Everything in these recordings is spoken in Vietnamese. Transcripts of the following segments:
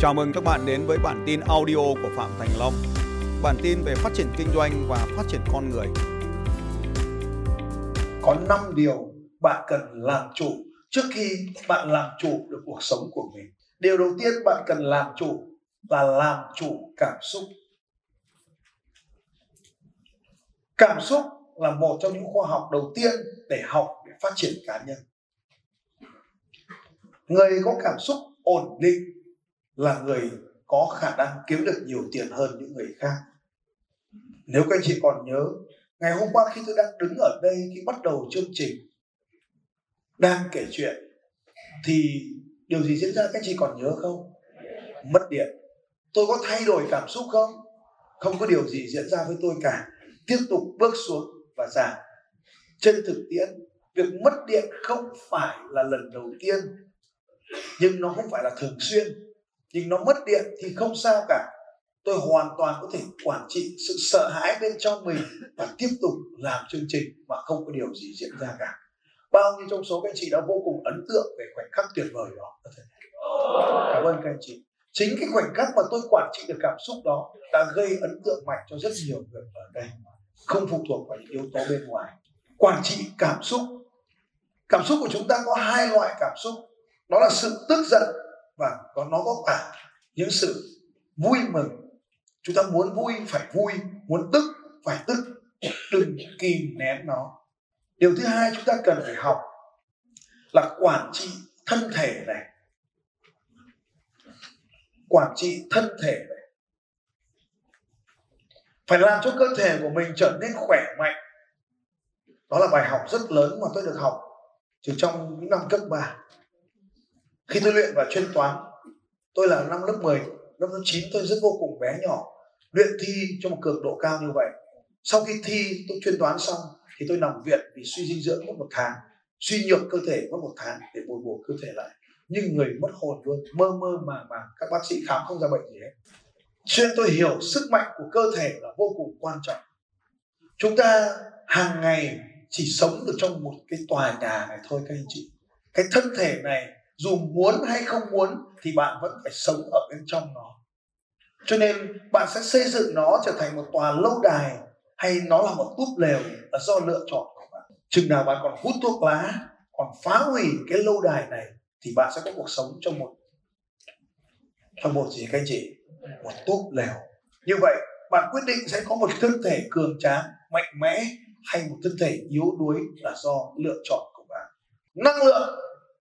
Chào mừng các bạn đến với bản tin audio của Phạm Thành Long. Bản tin về phát triển kinh doanh và phát triển con người. Có 5 điều bạn cần làm chủ trước khi bạn làm chủ được cuộc sống của mình. Điều đầu tiên bạn cần làm chủ là làm chủ cảm xúc. Cảm xúc là một trong những khoa học đầu tiên để học để phát triển cá nhân. Người có cảm xúc ổn định là người có khả năng kiếm được nhiều tiền hơn những người khác. Nếu các anh chị còn nhớ, ngày hôm qua khi tôi đang đứng ở đây, khi bắt đầu chương trình, đang kể chuyện, thì điều gì diễn ra, các anh chị còn nhớ không? Mất điện. Tôi có thay đổi cảm xúc không? Không có điều gì diễn ra với tôi cả. Tiếp tục bước xuống và giảm trên thực tiễn, việc mất điện không phải là lần đầu tiên, nhưng nó không phải là thường xuyên nhưng nó mất điện thì không sao cả. Tôi hoàn toàn có thể quản trị sự sợ hãi bên trong mình và tiếp tục làm chương trình mà không có điều gì diễn ra cả. Bao nhiêu trong số các anh chị đã vô cùng ấn tượng về khoảnh khắc tuyệt vời đó. Cảm ơn các anh chị. Chính cái khoảnh khắc mà tôi quản trị được cảm xúc đó đã gây ấn tượng mạnh cho rất nhiều người ở đây. Không phụ thuộc vào những yếu tố bên ngoài. Quản trị cảm xúc. Cảm xúc của chúng ta có hai loại cảm xúc. Đó là sự tức giận và có nó có cả những sự vui mừng. Chúng ta muốn vui phải vui, muốn tức phải tức. Đừng kìm nén nó. Điều thứ hai chúng ta cần phải học là quản trị thân thể này. Quản trị thân thể này. Phải làm cho cơ thể của mình trở nên khỏe mạnh. Đó là bài học rất lớn mà tôi được học từ trong những năm cấp 3 khi tôi luyện vào chuyên toán, tôi là năm lớp 10 năm lớp 9 tôi rất vô cùng bé nhỏ. Luyện thi cho một cường độ cao như vậy. Sau khi thi, tôi chuyên toán xong, thì tôi nằm viện vì suy dinh dưỡng mất một tháng, suy nhược cơ thể mất một tháng để bồi bổ cơ thể lại. Nhưng người mất hồn luôn, mơ mơ màng màng, các bác sĩ khám không ra bệnh gì hết. Cho nên tôi hiểu sức mạnh của cơ thể là vô cùng quan trọng. Chúng ta hàng ngày chỉ sống được trong một cái tòa nhà này thôi, các anh chị. Cái thân thể này dù muốn hay không muốn thì bạn vẫn phải sống ở bên trong nó. Cho nên bạn sẽ xây dựng nó trở thành một tòa lâu đài hay nó là một túp lều là do lựa chọn của bạn. Chừng nào bạn còn hút thuốc lá, còn phá hủy cái lâu đài này thì bạn sẽ có cuộc sống trong một trong một gì các anh chị? Một túp lều. Như vậy, bạn quyết định sẽ có một thân thể cường tráng, mạnh mẽ hay một thân thể yếu đuối là do lựa chọn của bạn. Năng lượng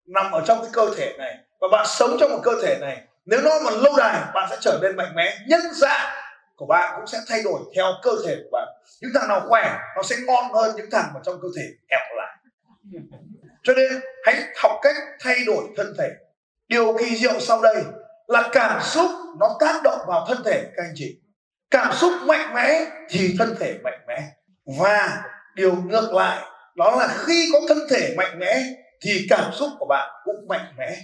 nằm ở trong cái cơ thể này. Và bạn sống trong một cơ thể này, nếu nó mà lâu đài, bạn sẽ trở nên mạnh mẽ, nhân dạng của bạn cũng sẽ thay đổi theo cơ thể của bạn. Những thằng nào khỏe, nó sẽ ngon hơn những thằng mà trong cơ thể ẻo lại. Cho nên, hãy học cách thay đổi thân thể. Điều kỳ diệu sau đây là cảm xúc nó tác động vào thân thể, các anh chị. Cảm xúc mạnh mẽ thì thân thể mạnh mẽ. Và điều ngược lại, đó là khi có thân thể mạnh mẽ thì cảm xúc của bạn cũng mạnh mẽ.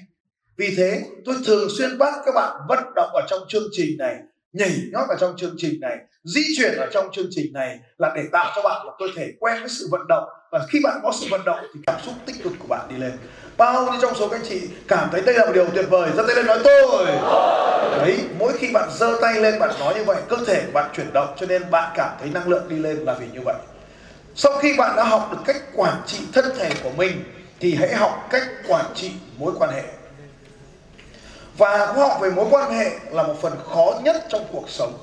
Vì thế, tôi thường xuyên bắt các bạn vận động ở trong chương trình này, nhảy nhót ở trong chương trình này, di chuyển ở trong chương trình này là để tạo cho bạn một cơ thể quen với sự vận động. Và khi bạn có sự vận động thì cảm xúc tích cực của bạn đi lên. Bao nhiêu trong số các anh chị cảm thấy đây là một điều tuyệt vời? Giơ tay lên nói, tôi! Đấy, mỗi khi bạn giơ tay lên, bạn nói như vậy, cơ thể của bạn chuyển động cho nên bạn cảm thấy năng lượng đi lên là vì như vậy. Sau khi bạn đã học được cách quản trị thân thể của mình thì hãy học cách quản trị mối quan hệ. Và học về mối quan hệ là một phần khó nhất trong cuộc sống.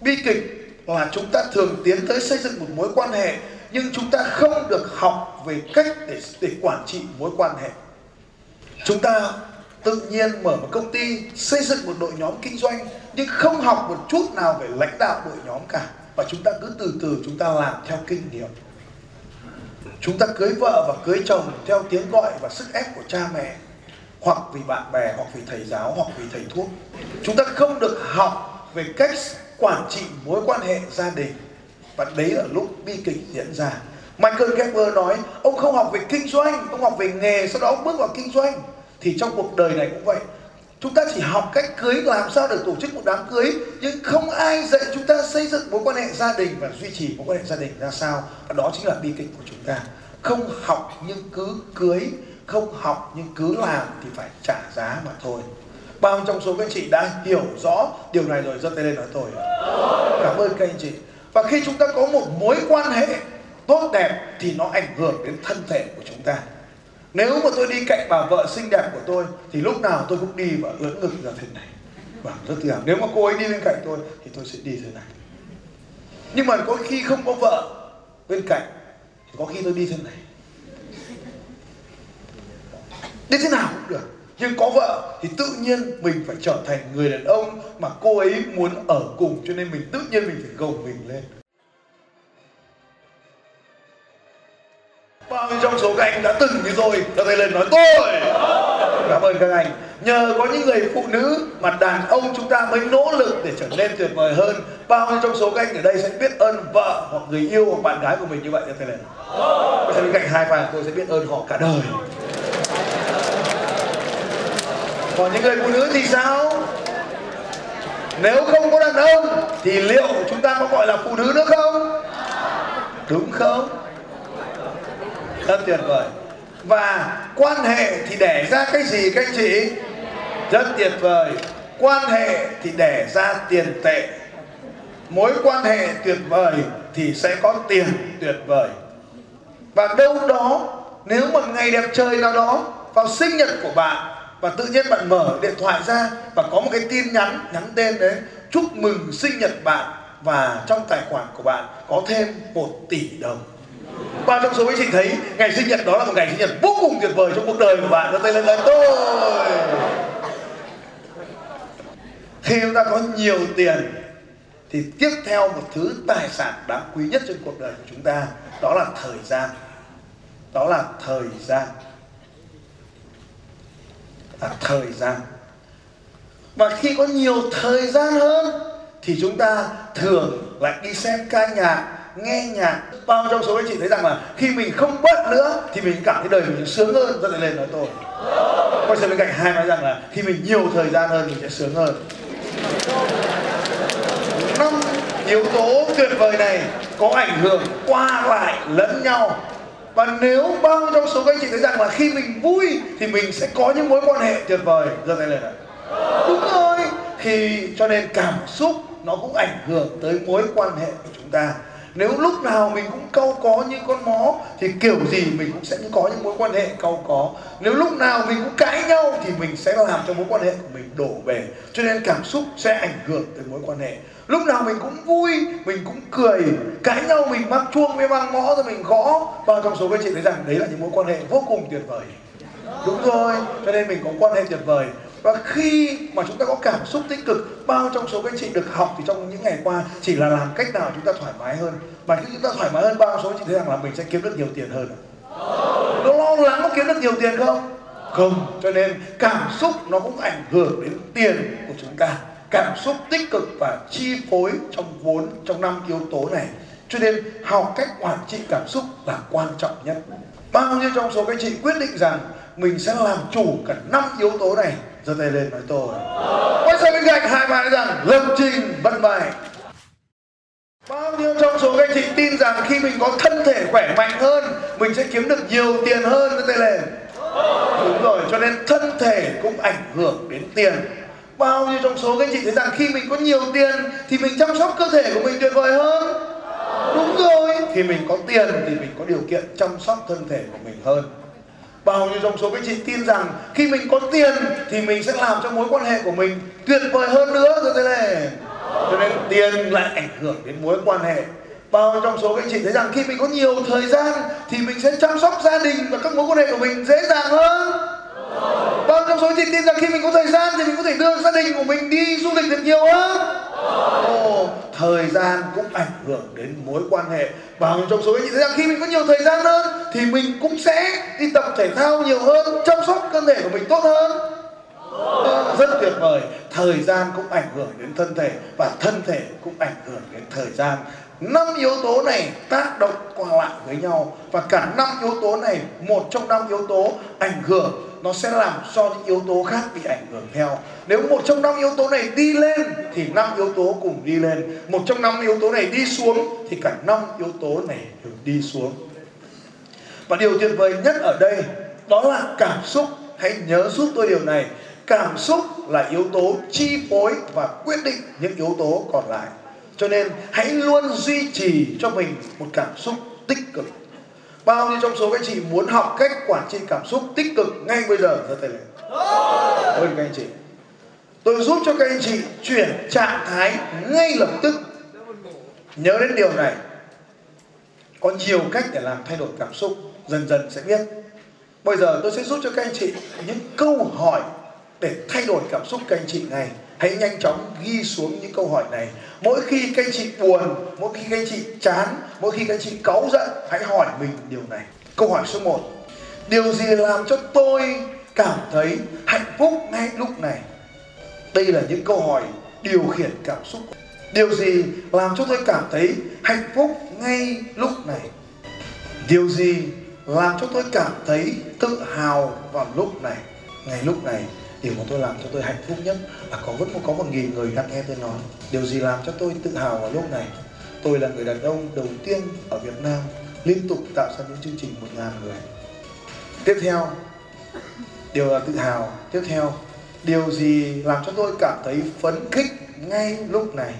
Bi kịch là chúng ta thường tiến tới xây dựng một mối quan hệ, nhưng chúng ta không được học về cách để để quản trị mối quan hệ. Chúng ta tự nhiên mở một công ty, xây dựng một đội nhóm kinh doanh, nhưng không học một chút nào về lãnh đạo đội nhóm cả. Và chúng ta cứ từ từ chúng ta làm theo kinh nghiệm chúng ta cưới vợ và cưới chồng theo tiếng gọi và sức ép của cha mẹ, hoặc vì bạn bè, hoặc vì thầy giáo, hoặc vì thầy thuốc. Chúng ta không được học về cách quản trị mối quan hệ gia đình. Và đấy là lúc bi kịch diễn ra. Michael Gerber nói, ông không học về kinh doanh, ông học về nghề, sau đó ông bước vào kinh doanh. Thì trong cuộc đời này cũng vậy chúng ta chỉ học cách cưới làm sao để tổ chức một đám cưới, nhưng không ai dạy chúng ta xây dựng mối quan hệ gia đình và duy trì mối quan hệ gia đình ra sao. Và đó chính là bi kịch của chúng ta. Không học nhưng cứ cưới, không học nhưng cứ làm thì phải trả giá mà thôi. Bao nhiêu trong số các anh chị đã hiểu rõ điều này rồi, giơ tay lên nói tôi. Cảm ơn các anh chị. Và khi chúng ta có một mối quan hệ tốt đẹp thì nó ảnh hưởng đến thân thể của chúng ta nếu mà tôi đi cạnh bà vợ xinh đẹp của tôi, thì lúc nào tôi cũng đi và ưỡn ngực ra thế này. Và rất tự hào nếu mà cô ấy đi bên cạnh tôi, thì tôi sẽ đi thế này. Nhưng mà có khi không có vợ bên cạnh, thì có khi tôi đi thế này. Đi thế nào cũng được. Nhưng có vợ thì tự nhiên mình phải trở thành người đàn ông mà cô ấy muốn ở cùng, cho nên mình tự nhiên mình phải gồng mình lên. Bao nhiêu trong số các anh đã từng như tôi, đã tay lên nói tôi! Cảm ơn các anh. Nhờ có những người phụ nữ mà đàn ông chúng ta mới nỗ lực để trở nên tuyệt vời hơn bao nhiêu trong số các anh ở đây sẽ biết ơn vợ hoặc người yêu hoặc bạn gái của mình như vậy? Cho tay lên. Bên cạnh hai phàng tôi sẽ biết ơn họ cả đời. Còn những người phụ nữ thì sao? Nếu không có đàn ông thì liệu chúng ta có gọi là phụ nữ nữa không? Đúng không? Rất tuyệt vời. Và quan hệ thì đẻ ra cái gì, các anh chị? Rất tuyệt vời. Quan hệ thì đẻ ra tiền tệ. Mối quan hệ tuyệt vời thì sẽ có tiền tuyệt vời. Và đâu đó, nếu một ngày đẹp trời nào đó, vào sinh nhật của bạn, và tự nhiên bạn mở điện thoại ra, và có một cái tin nhắn nhắn tên đấy chúc mừng sinh nhật bạn. Và trong tài khoản của bạn có thêm một tỷ đồng và trong số quý chị thấy, ngày sinh nhật đó là một ngày sinh nhật vô cùng tuyệt vời trong cuộc đời của bạn. Đưa tay lên lên tôi. Khi chúng ta có nhiều tiền, thì tiếp theo một thứ tài sản đáng quý nhất trên cuộc đời của chúng ta, đó là thời gian. Đó là thời gian. Là thời gian. Và khi có nhiều thời gian hơn, thì chúng ta thường lại đi xem ca nhạc, nghe nhạc bao trong số anh chị thấy rằng là khi mình không bận nữa thì mình cảm thấy đời mình sướng hơn rất là lên nói tôi. Quay sang bên cạnh hai nói rằng là khi mình nhiều thời gian hơn mình sẽ sướng hơn. Năm yếu tố tuyệt vời này có ảnh hưởng qua lại lẫn nhau. Và nếu bao trong số các anh chị thấy rằng là khi mình vui thì mình sẽ có những mối quan hệ tuyệt vời giơ tay lên ạ đúng rồi, khi cho nên cảm xúc nó cũng ảnh hưởng tới mối quan hệ của chúng ta nếu lúc nào mình cũng câu có như con mó, thì kiểu gì mình cũng sẽ có những mối quan hệ câu có. Nếu lúc nào mình cũng cãi nhau, thì mình sẽ làm cho mối quan hệ của mình đổ về. Cho nên cảm xúc sẽ ảnh hưởng tới mối quan hệ. Lúc nào mình cũng vui, mình cũng cười. Cãi nhau mình mang chuông với mang mõ rồi mình gõ. Và trong số các chị thấy rằng đấy là những mối quan hệ vô cùng tuyệt vời. Đúng rồi, cho nên mình có quan hệ tuyệt vời và khi mà chúng ta có cảm xúc tích cực, bao trong số các anh chị được học thì trong những ngày qua chỉ là làm cách nào chúng ta thoải mái hơn. Và khi chúng ta thoải mái hơn bao số anh chị thấy rằng là mình sẽ kiếm được nhiều tiền hơn nó lo lắng có kiếm được nhiều tiền không? Không. Cho nên cảm xúc nó cũng ảnh hưởng đến tiền của chúng ta. Cảm xúc tích cực và chi phối trong vốn, trong năm yếu tố này. Cho nên học cách quản trị cảm xúc là quan trọng nhất. Bao nhiêu trong số các anh chị quyết định rằng mình sẽ làm chủ cả năm yếu tố này. Giơ tay lên nói tôi. Quay sang bên cạnh hai bạn rằng lập trình vận bài. Bao nhiêu trong số các anh chị tin rằng khi mình có thân thể khỏe mạnh hơn, mình sẽ kiếm được nhiều tiền hơn? Giơ tay lên. Đúng rồi, cho nên thân thể cũng ảnh hưởng đến tiền. Bao nhiêu trong số các anh chị thấy rằng khi mình có nhiều tiền thì mình chăm sóc cơ thể của mình tuyệt vời hơn? Đúng rồi. Khi mình có tiền thì mình có điều kiện chăm sóc thân thể của mình hơn và hầu như trong số các chị tin rằng khi mình có tiền thì mình sẽ làm cho mối quan hệ của mình tuyệt vời hơn nữa rồi thế này cho nên tiền lại ảnh hưởng đến mối quan hệ. Và trong số các chị thấy rằng khi mình có nhiều thời gian thì mình sẽ chăm sóc gia đình và các mối quan hệ của mình dễ dàng hơn. Và trong số chị tin rằng khi mình có thời gian thì mình có thể đưa gia đình của mình đi du lịch được nhiều hơn. Ồ, thời gian cũng ảnh hưởng đến mối quan hệ. Và trong số ấy chị rằng khi mình có nhiều thời gian hơn thì mình cũng sẽ đi tập thể thao nhiều hơn chăm sóc cơ thể của mình tốt hơn. À, rất tuyệt vời. Thời gian cũng ảnh hưởng đến thân thể và thân thể cũng ảnh hưởng đến thời gian năm yếu tố này tác động qua lại với nhau và cả năm yếu tố này một trong năm yếu tố ảnh hưởng nó sẽ làm cho những yếu tố khác bị ảnh hưởng theo nếu một trong năm yếu tố này đi lên thì năm yếu tố cùng đi lên một trong năm yếu tố này đi xuống thì cả năm yếu tố này đều đi xuống và điều tuyệt vời nhất ở đây đó là cảm xúc hãy nhớ giúp tôi điều này cảm xúc là yếu tố chi phối và quyết định những yếu tố còn lại cho nên hãy luôn duy trì cho mình một cảm xúc tích cực. Bao nhiêu trong số các anh chị muốn học cách quản trị cảm xúc tích cực ngay bây giờ, giơ tay lên. Ơn các anh chị. Tôi giúp cho các anh chị chuyển trạng thái ngay lập tức. Nhớ đến điều này. Có nhiều cách để làm thay đổi cảm xúc, dần dần sẽ biết. Bây giờ tôi sẽ giúp cho các anh chị những câu hỏi để thay đổi cảm xúc các anh chị này hãy nhanh chóng ghi xuống những câu hỏi này. Mỗi khi các anh chị buồn, mỗi khi các anh chị chán, mỗi khi các anh chị cáu giận, hãy hỏi mình điều này. Câu hỏi số 1 điều gì làm cho tôi cảm thấy hạnh phúc ngay lúc này? Đây là những câu hỏi điều khiển cảm xúc. Điều gì làm cho tôi cảm thấy hạnh phúc ngay lúc này? Điều gì làm cho tôi cảm thấy tự hào vào lúc này? Ngày lúc này điều mà tôi làm cho tôi hạnh phúc nhất là có vẫn có một nghìn người đang nghe tôi nói. Điều gì làm cho tôi tự hào vào lúc này? Tôi là người đàn ông đầu tiên ở Việt Nam liên tục tạo ra những chương trình một ngàn người. Tiếp theo, điều là tự hào. Tiếp theo, điều gì làm cho tôi cảm thấy phấn khích ngay lúc này?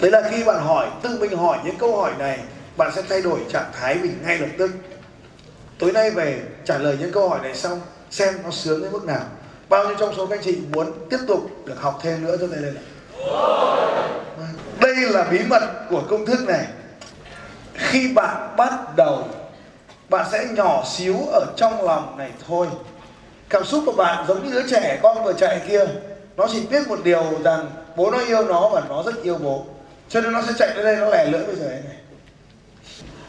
Đấy là khi bạn hỏi, tự mình hỏi những câu hỏi này, bạn sẽ thay đổi trạng thái mình ngay lập tức. Tối nay về, trả lời những câu hỏi này xong xem nó sướng đến mức nào. Bao nhiêu trong số các anh chị muốn tiếp tục được học thêm nữa cho tay lên này. Đây là bí mật của công thức này. Khi bạn bắt đầu, bạn sẽ nhỏ xíu ở trong lòng này thôi. Cảm xúc của bạn giống như đứa trẻ con vừa chạy kia. Nó chỉ biết một điều rằng bố nó yêu nó và nó rất yêu bố. Cho nên nó sẽ chạy đến đây, nó lẻ lưỡi bây giờ này.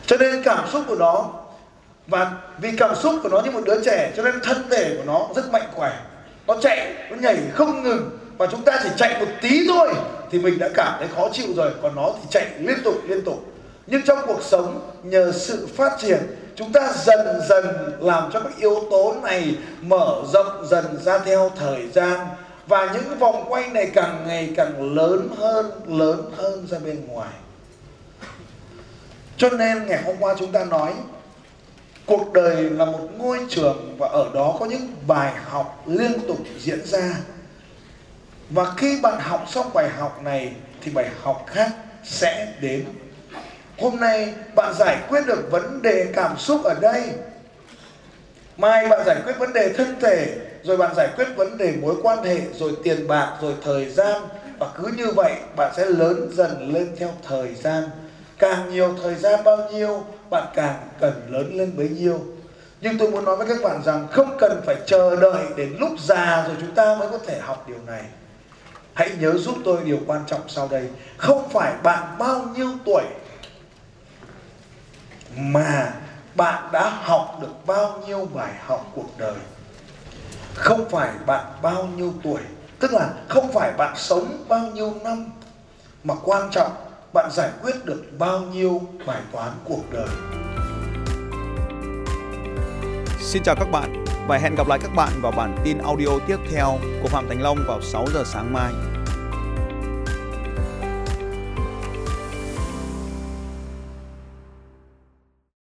Cho nên cảm xúc của nó và vì cảm xúc của nó như một đứa trẻ, cho nên thân thể của nó rất mạnh khỏe. Nó chạy, nó nhảy không ngừng. Và chúng ta chỉ chạy một tí thôi thì mình đã cảm thấy khó chịu rồi, còn nó thì chạy liên tục liên tục. Nhưng trong cuộc sống, nhờ sự phát triển, chúng ta dần dần làm cho các yếu tố này mở rộng dần ra theo thời gian. Và những vòng quay này càng ngày càng lớn hơn lớn hơn ra bên ngoài. Cho nên ngày hôm qua chúng ta nói cuộc đời là một ngôi trường và ở đó có những bài học liên tục diễn ra. Và khi bạn học xong bài học này, thì bài học khác sẽ đến. Hôm nay bạn giải quyết được vấn đề cảm xúc ở đây. Mai bạn giải quyết vấn đề thân thể, rồi bạn giải quyết vấn đề mối quan hệ, rồi tiền bạc, rồi thời gian. Và cứ như vậy, bạn sẽ lớn dần lên theo thời gian càng nhiều thời gian bao nhiêu, bạn càng cần lớn lên bấy nhiêu. Nhưng tôi muốn nói với các bạn rằng không cần phải chờ đợi đến lúc già rồi chúng ta mới có thể học điều này. Hãy nhớ giúp tôi điều quan trọng sau đây. Không phải bạn bao nhiêu tuổi, mà bạn đã học được bao nhiêu bài học cuộc đời. Không phải bạn bao nhiêu tuổi, tức là không phải bạn sống bao nhiêu năm, mà quan trọng bạn giải quyết được bao nhiêu bài toán cuộc đời Xin chào các bạn và hẹn gặp lại các bạn vào bản tin audio tiếp theo của Phạm Thành Long vào 6 giờ sáng mai.